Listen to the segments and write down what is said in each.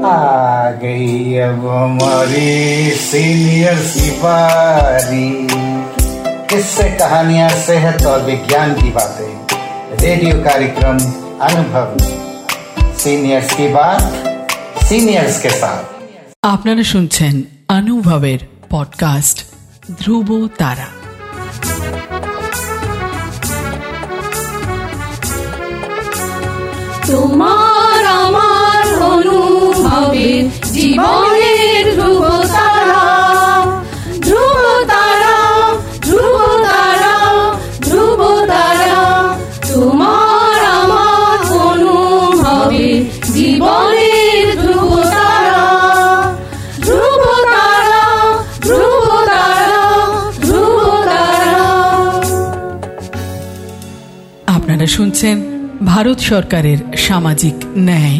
आ गई अब हमारी सीनियर सिपारी किससे कहानियां सेहत और विज्ञान की बातें रेडियो कार्यक्रम अनुभव सीनियर्स की बात सीनियर्स के साथ আপনারা শুনছেন অনুভবের পডকাস্ট ধ্রুব তারা তোমার আমার অনুভবে জীবনের ধ্রুব তারা ধ্রুব তারা ধ্রুব তারা ধ্রুব তারা তোমার আমার অনুভবে জীবনের ধ্রুব তারা ধ্রুব তারা ধ্রুব তারা ধ্রুব তারা আপনারা শুনছেন ভারত সরকারের সামাজিক ন্যায়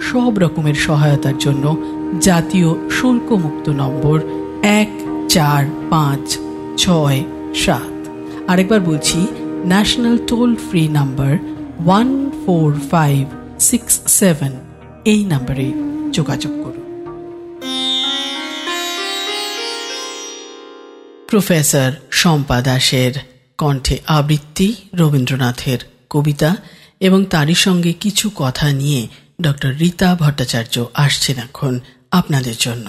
সব রকমের সহায়তার জন্য জাতীয় শুল্কমুক্ত নম্বর এক চার পাঁচ ছয় সাত। আরেকবার বলছি national toll free number one four five six seven এই নাম্বারে যোগাযোগ করুন। প্রফেসর শম্পা দাসের কণ্ঠে আবৃত্তি রবীন্দ্রনাথের কবিতা এবং তারই সঙ্গে কিছু কথা নিয়ে ডক্টর রীতা ভট্টাচার্য আসছেন এখন আপনাদের জন্য।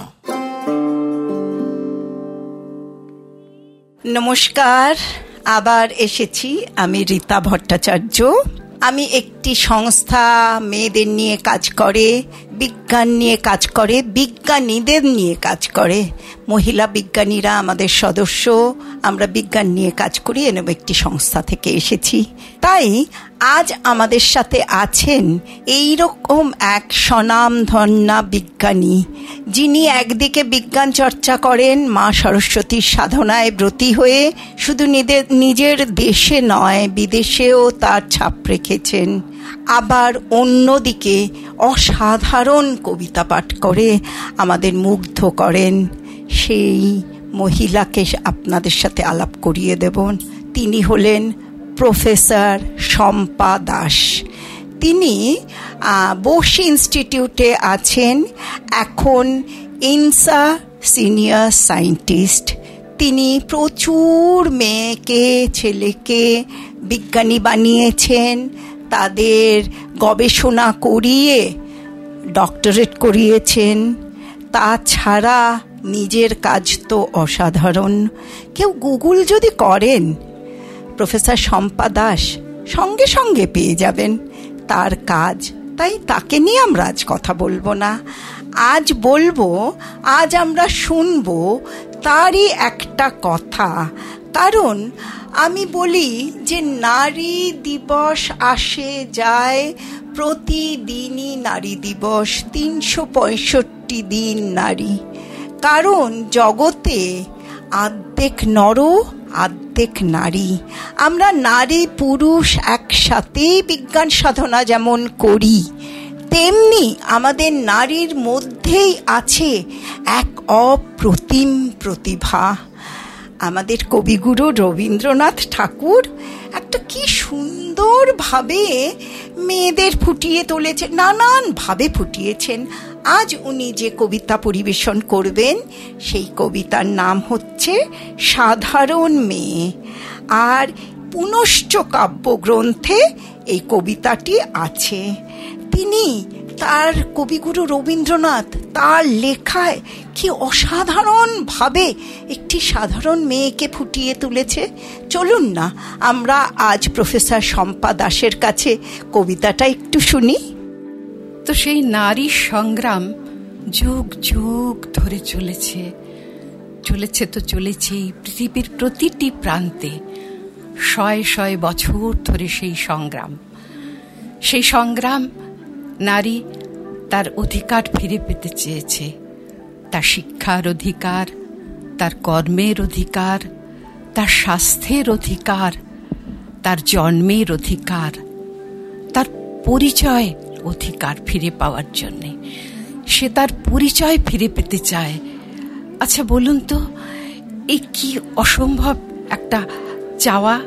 নমস্কার, আবার এসেছি আমি রীতা ভট্টাচার্য। আমি একটি সংস্থা, মেয়েদের নিয়ে কাজ করে, বিজ্ঞান নিয়ে কাজ করে, বিজ্ঞানীদের নিয়ে কাজ করে। মহিলা বিজ্ঞানীরা আমাদের সদস্য, আমরা বিজ্ঞান নিয়ে কাজ করি, এরকম একটি সংস্থা থেকে এসেছি। তাই আজ আমাদের সাথে আছেন এই রকম এক স্বনামধন্যা বিজ্ঞানী, যিনি একদিকে বিজ্ঞান চর্চা করেন, মা সরস্বতীর সাধনায় ব্রতী হয়ে শুধু নিজের দেশে নয়, বিদেশেও তার ছাপ রেখেছেন। আবার অন্যদিকে অসাধারণ কবিতা পাঠ করে আমাদের মুগ্ধ করেন। সেই মহিলাকে আপনাদের সাথে আলাপ করিয়ে দেবন তিনি হলেন প্রফেসর শম্পা দাস। তিনি বোস ইনস্টিটিউটে আছেন। এখন ইনসা সিনিয়র সায়েন্টিস্ট। তিনি প্রচুর মেয়েকে, ছেলেকে বিজ্ঞানী বানিয়েছেন। তাদের গবেষণা করিয়ে ডক্টরেট করিয়েছেন। তাছাড়া নিজের কাজ তো অসাধারণ। কেউ গুগল যদি করেন প্রফেসর শম্পা দাস সঙ্গে সঙ্গে পেয়ে যাবেন। তার কাজ, তাই তাকে নিয়ে আমরা আজ কথা বলব না। আজ বলব, আজ আমরা শুনব তারই একটা কথা। কারণ আমি বলি যে নারী দিবস আসে যায়, প্রতিদিনই নারী দিবস, তিনশো পঁয়ষট্টি দিন নারী। কারণ জগতে আর্ধেক নর আর্ধেক নারী। আমরা নারী, পুরুষ একসাথেই বিজ্ঞান সাধনা যেমন করি, তেমনি আমাদের নারীর মধ্যেই আছে এক অপ্রতিম প্রতিভা। আমাদের কবিগুরু রবীন্দ্রনাথ ঠাকুর একটা কি সুন্দরভাবে মেয়েদের ফুটিয়ে তুলেছে, নানানভাবে ফুটিয়েছেন। আজ উনি যে কবিতা পরিবেশন করবেন, সেই কবিতার নাম হচ্ছে সাধারণ মেয়ে। আর পুনশ্চ কাব্যগ্রন্থে এই কবিতাটি আছে। তিনি তার কবিগুরু রবীন্দ্রনাথ, তার লেখায় কি অসাধারণভাবে একটি সাধারণ মেয়েকে ফুটিয়ে তুলেছে। চলুন না, আমরা আজ প্রফেসর শম্পা দাসের কাছে কবিতাটা একটু শুনি। তো সেই নারী সংগ্রাম যুগ যুগ ধরে চলেছে। চলেছে তো চলেছেই পৃথিবীর প্রতিটি প্রান্তে। শয়ে শয়ে বছর ধরে সেই সংগ্রাম। সেই সংগ্রাম নারী তার অধিকার ফিরে পেতে চেয়েছে। তার শিক্ষার অধিকার, তার কর্মের অধিকার, তার স্বাস্থ্যের অধিকার, তার জন্মের অধিকার, তার পরিচয় অধিকার ফিরে পাওয়ার জন্যে। সে তার পরিচয় ফিরে পেতে চায়। আচ্ছা বলুন তো এই কি অসম্ভব একটা চাওয়া?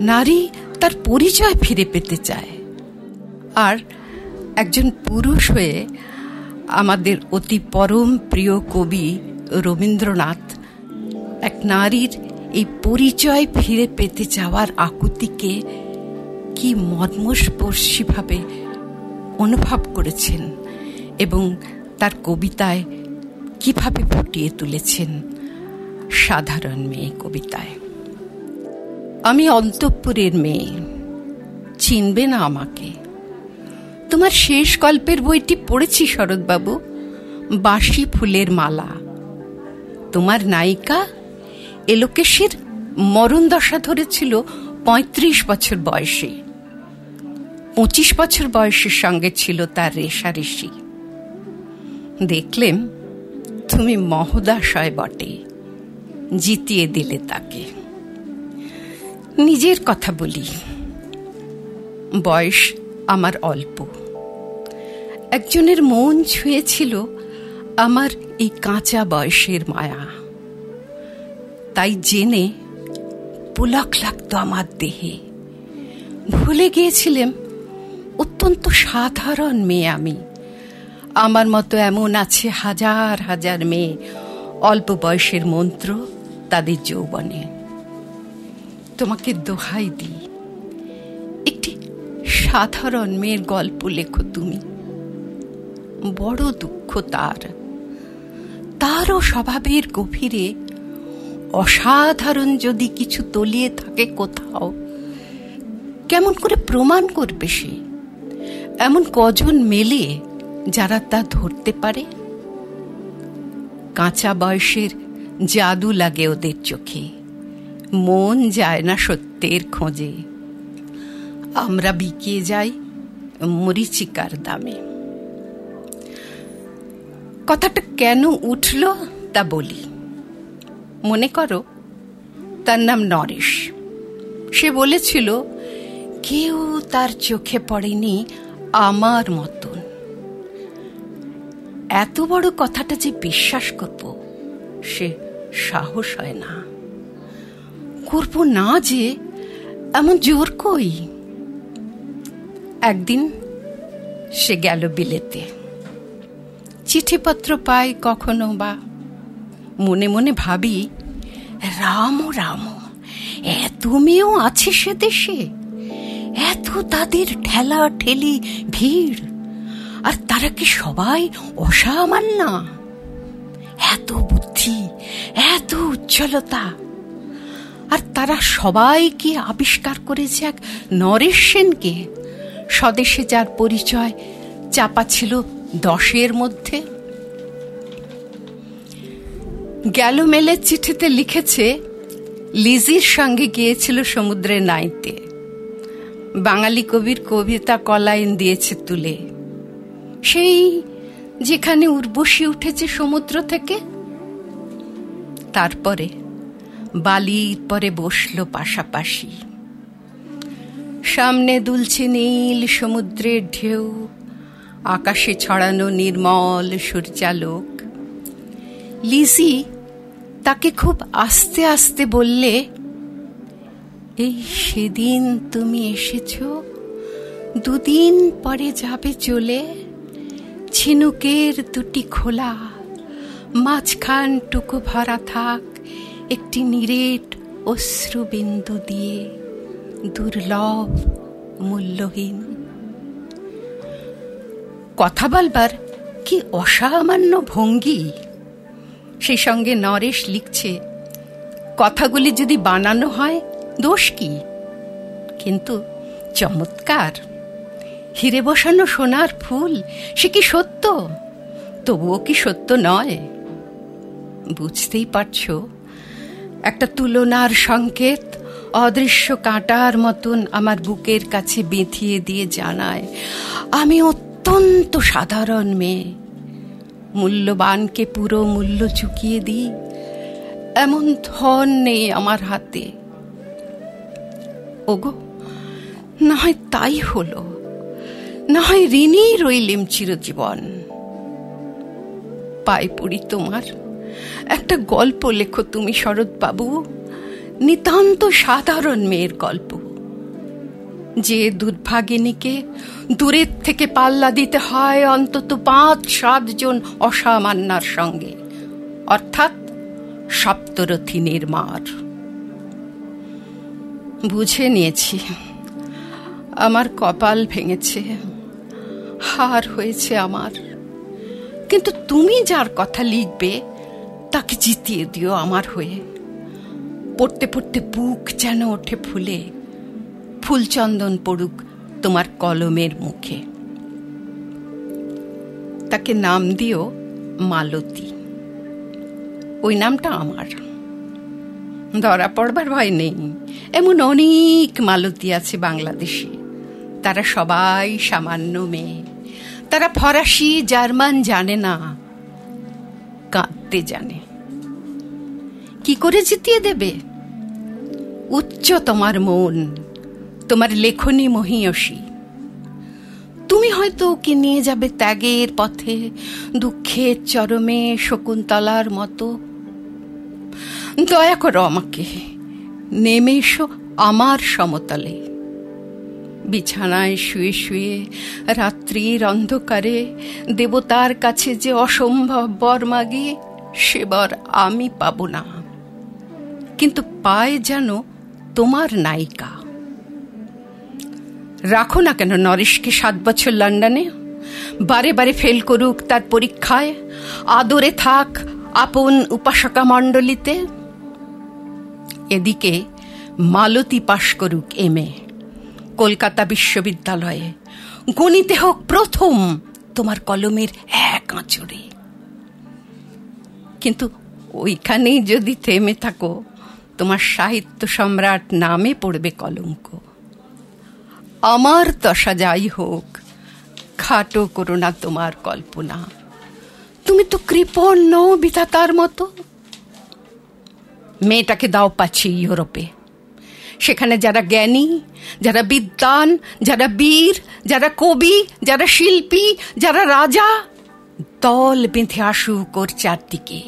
নারী তার পরিচয় ফিরে পেতে চায়। আর একজন পুরুষ হয়ে আমাদের অতি পরম প্রিয় কবি রবীন্দ্রনাথ এক নারীর এই পরিচয় ফিরে পেতে চাওয়ার আকুতিকে কি মর্মস্পর্শীভাবে অনুভব করেছেন এবং তার কবিতায় কীভাবে ফুটিয়ে তুলেছেন সাধারণ মেয়ে কবিতায়। আমি অন্তঃপুরের মেয়ে, চিনবে না আমাকে। তোমার শেষ গল্পের বইটি পড়েছি শরৎবাবু বাসি ফুলের মালা। তোমার নায়িকা এলোকেশের মরণ দশা ধরেছিল পঁয়ত্রিশ বছর বয়সে। পঁচিশ বছর বয়সের সঙ্গে ছিল তার রেশারেশি দেখলেম তুমি মহোদাশয় বটে, জিতিয়ে দিলে তাকে। নিজের কথা বলি, বয়স আমার অল্প। একজনের মন ছুঁয়েছিল আমার এই কাঁচা বয়সের মায়া। তাই জেনে পুলক লাগতো আমার দেহে। ভুলে গিয়েছিলাম অত্যন্ত সাধারণ মেয়ে আমি। আমার মতো এমন আছে হাজার হাজার মেয়ে, অল্প বয়সের মন্ত্র তাদের যৌবনে। তোমাকে দোহাই দিই। একটি সাধারণ মেয়ের গল্প লেখো তুমি। বড় দুঃখ তার। তারও স্বভাবের গভীরে অসাধারণ যদি কিছু তলিয়ে থাকে কোথাও, কেমন করে প্রমাণ করবে সে? এমন কজন মেলে যারা তা ধরতে পারে? কাঁচা বয়সের জাদু লাগে ওদের চোখে। মন যায় না সত্যের খোঁজে। আমরা বিকিয়ে যাই মরিচিকার দামে। কথাটা কেন উঠল তা বলি। মনে করো, তার নাম নরেশ। সে বলেছিল, কেউ তার চোখে পড়েনি আমার মতন। এত বড় কথাটা যে বিশ্বাস করব, সে সাহস হয় না। করব না যে, এমন জোর কই? একদিন সে গেল বিলেতে। চিঠিপত্র পাই কখনো বা মনে মনে ভাবি রাম রাম এত মেয়েও আছে সে দেশে? তাদের ঠেলা, ঠেলি, ভিড়। আর তারা কি সবাই অসামান্য? এত বুদ্ধি, এত উজ্জ্বলতা। আর তারা সবাই কি আবিষ্কার করেছে এক নরেশ সেনকে? স্বদেশে যার পরিচয় চাপা ছিল দশের মধ্যে। গেল মেলের চিঠিতে লিখেছে, লিজির সঙ্গে গিয়েছিল সমুদ্রে নাইতে। বাঙালি কবির কবিতা কলাইন দিয়েছে তুলে। সেই যেখানে উর্বশী উঠেছে সমুদ্র থেকে, তারপরে বালির পরে বসল পাশাপাশি। সামনে দুলছে নীল সমুদ্রের ঢেউ, আকাশে ছড়ানো নির্মল সূর্যালোক। লিজি তাকে খুব আস্তে আস্তে বললে এই সেদিন তুমি এসেছ, দুদিন পরে যাবে চলে, ঝিনুকের দুটি খোলা মাঝখান টুকু ভরা থাক, একটি নিরেট অশ্রুবিন্দু দিয়ে, দুর্লভ, মূল্যহীন। কথা বলবার কি অসামান্য ভঙ্গি? সেই সঙ্গে নরেশ লিখছে, কথাগুলি যদি বানানো হয় দোষ কি? কিন্তু চমৎকার। হিরে বসানো সোনার ফুল, সে কি সত্য? তবুও কি সত্য নয়? বুঝতেই পারছ? একটা তুলনার সংকেত, অদৃশ্য কাঁটার মতন আমার বুকের কাছে বেঁধিয়ে দিয়ে জানায়, আমি অত্যন্ত সাধারণ মেয়ে। মূল্যবানকে পুরো মূল্য চুকিয়ে দিই। এমন ধন নেই আমার হাতে। ওগো, না হয় তাই হলো। না হয় ঋণই রইলেম চিরজীবন। পায়ে পড়ি তোমার, একটা গল্প লেখো তুমি শরৎবাবু, নিতান্ত সাধারণ মেয়ের গল্প। যে দুর্ভাগিনীকে দূরের থেকে পাল্লা দিতে হয় অন্তত পাঁচ সাতজন অসামান্যার সঙ্গে, অর্থাৎ সপ্তরথী নির্মার বুঝে নিয়েছি। আমার কপাল ভেঙেছে। হার হয়েছে আমার। কিন্তু তুমি যার কথা লিখবে, তাকে জিতিয়ে দিও আমার হয়ে। পড়তে পড়তে বুক যেন ওঠে ফুলে। ফুলচন্দন পড়ুক তোমার কলমের মুখে। তাকে নাম দিও মালতী। ওই নামটা আমার। ধরা পড়বার ভয় নেই। এমন অনেক মালতী আছে বাংলাদেশে। তারা সবাই সামান্য মেয়ে। তারা ফরাসি, জার্মান জানে না, কাঁদতে জানে। কি করে জিতিয়ে দেবে? উচ্চ তোমার মন, তোমার লেখনী মহিয়সী। তুমি হয়তো ওকে নিয়ে যাবে ত্যাগের পথে, দুঃখের চরমে শকুন্তলার মতো। দয়া করো আমাকে। নেমে এসো আমার সমতলে। বিছানায় শুয়ে শুয়ে রাত্রির অন্ধকারে দেবতার কাছে যে অসম্ভব বর মাগি সে বর আমি পাব না। কিন্তু পায় যেন তোমার নায়িকা। রাখো না কেন নরেশকে সাত বছর লন্ডনে। বারে বারে ফেল করুক তার পরীক্ষায়। আদরে থাক আপন উপাসকা মণ্ডলীতে এদিকে মালতী পাশ করুক এম এ কলকাতা বিশ্ববিদ্যালয়ে। গণিতে হোক প্রথম, তোমার কলমের এক আঁচড়ে। কিন্তু ওইখানেই যদি থেমে থাকো, তোমার সাহিত্য সম্রাট নামে পড়বে কলঙ্ক। আমার দশা যাই হোক, খাটো করো না তোমার কল্পনা। তুমি তো কৃপণ নও বিধাতার মতো। মেয়েটাকে দাও পাচ্ছি ইউরোপে। সেখানে যারা জ্ঞানী, যারা বিদ্বান, যারা বীর, যারা কবি, যারা শিল্পী, যারা রাজা, দল বেঁধে আসুক ওর চারদিকে।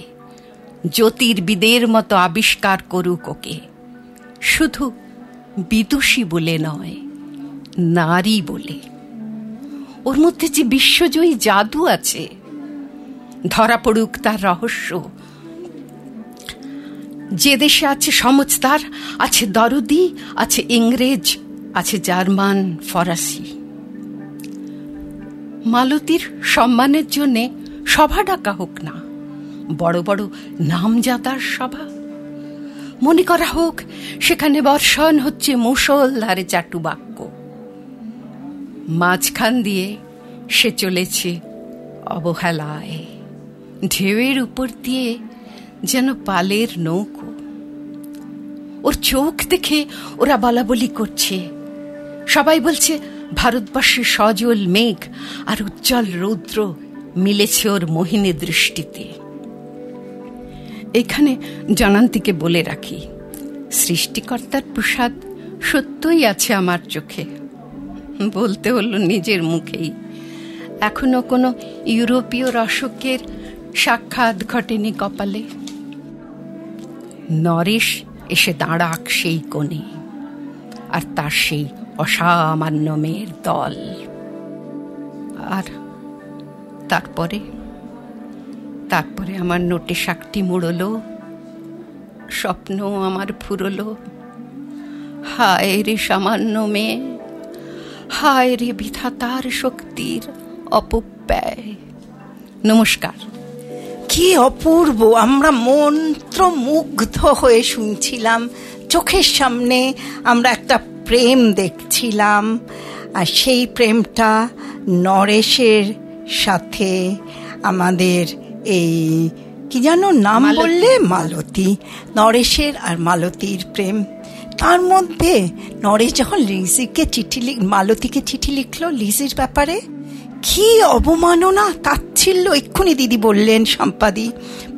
জ্যোতির্বিদের মতো আবিষ্কার করুক ওকে। শুধু বিদুষী বলে নয়, নারী বলে। ওর মধ্যে যে বিশ্বজয়ী জাদু আছে, ধরা পড়ুক তার রহস্য। যে দেশে আছে সমজদার আছে দরদি, আছে ইংরেজ, আছে জার্মান, ফরাসি। মালতীর সম্মানের জন্যে সভা ডাকা হোক না, বড় বড় নামজাদার সভা। মনে করা হোক, সেখানে বর্ষণ হচ্ছে মুসলধারে চাটু বাক্য। মাঝখান দিয়ে সে চলেছে অবহেলায়, ঢেউয়ের উপর দিয়ে যেন পালের নৌকো। ওর চোখ দেখে ওরা বলাবলি করছে। সবাই বলছে, ভারতবর্ষের সজল মেঘ আর উজ্জ্বল রৌদ্র মিলেছে ওর মোহিনী দৃষ্টিতে। এখানে জনান্তিকে বলে রাখি, সৃষ্টিকর্তার প্রসাদ সত্যই আছে আমার চোখে। বলতে হলো নিজের মুখেই। এখনও কোনো ইউরোপীয় রসকের সাক্ষাৎ ঘটেনি কপালে। নরেশ এসে দাঁড়াক সেই কোণে, আর তার সেই অসামান্য মেয়ের দল। আর তারপরে তারপরে আমার নোটে শাকটি মুড়লো, স্বপ্ন আমার ফুরলো। হায় রে সামান্য মেয়ে, হায় রে বিধাতার শক্তির অপব্যয়। নমস্কার। কি অপূর্ব আমরা মন্ত্রমুগ্ধ হয়ে শুনছিলাম। চোখের সামনে আমরা একটা প্রেম দেখছিলাম আর সেই প্রেমটা নরেশের সাথে আমাদের এই কি যেন নাম বললে? মালতী। নরেশের আর মালতীর প্রেম। তার মধ্যে নরেশ যখন লিজিকে চিঠি লিখ মালতীকে চিঠি লিখলো লিজির ব্যাপারে কি অবমাননা, তাচ্ছিল্য এক্ষুনি দিদি বললেন সম্পাদি।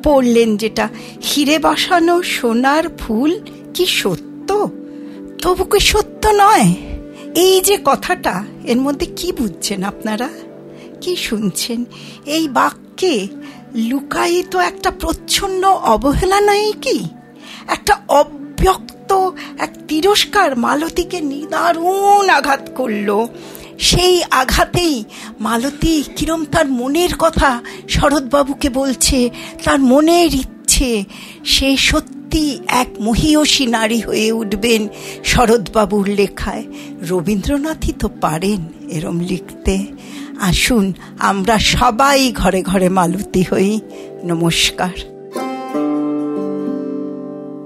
পড়লেন যেটা, হিরে বসানো সোনার ফুল কি সত্য? তবু কি সত্য নয়? এই যে কথাটা, এর মধ্যে কি বুঝছেন আপনারা? কি শুনছেন? এই বাক্যে লুকায়িত একটা প্রচ্ছন্ন অবহেলা নয় কি? একটা অব্যক্ত এক তিরস্কার মালতীকে নিদারুণ আঘাত করল। সেই আঘাতেই মালতী কিরম তার মনের কথা শরৎবাবুকে বলছে, তার মনের ইচ্ছে, সে সত্যি এক মহিয়সী নারী হয়ে উঠবেন শরৎবাবুর লেখায়। রবীন্দ্রনাথই তো পারেন এরম লিখতে। আসুন, আমরা সবাই ঘরে ঘরে মালতী হই। নমস্কার।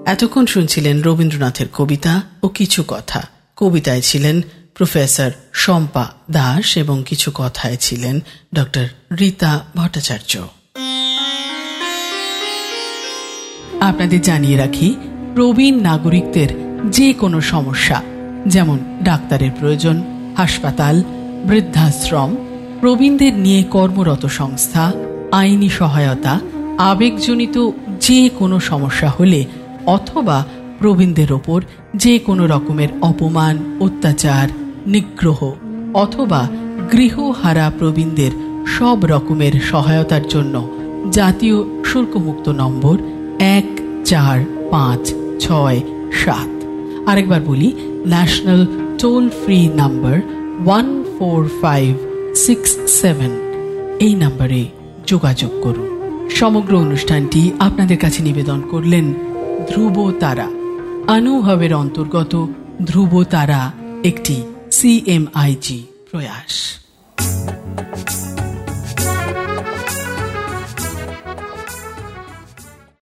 এতক্ষণ শুনছিলেন রবীন্দ্রনাথের কবিতা ও কিছু কথা। কবিতায় ছিলেন প্রফেসর শম্পা দাস এবং কিছু কথায় ছিলেন ডক্টর রীতা ভট্টাচার্য। আপনাদের জানিয়ে রাখি, প্রবীণ নাগরিকদের যে কোনো সমস্যা, যেমন ডাক্তারের প্রয়োজন, হাসপাতাল, বৃদ্ধাশ্রম, প্রবীণদের নিয়ে কর্মরত সংস্থা, আইনি সহায়তা, আবেগজনিত যে কোনো সমস্যা হলে অথবা প্রবীণদের ওপর যে কোনো রকমের অপমান, অত্যাচার নিগ্রহ অথবা গৃহহারা প্রবীণদের সব রকমের সহায়তার জন্য। জাতীয় শুল্কমুক্ত নম্বর এক চার পাঁচ ছয় সাত। আরেকবার বলি, national toll free number one four five six seven. এই নাম্বারে যোগাযোগ করুন। সমগ্র অনুষ্ঠানটি আপনাদের কাছে নিবেদন করলেন ধ্রুব তারা অনুভবের অন্তর্গত ধ্রুব তারা একটি সিএমআইজি প্রয়াস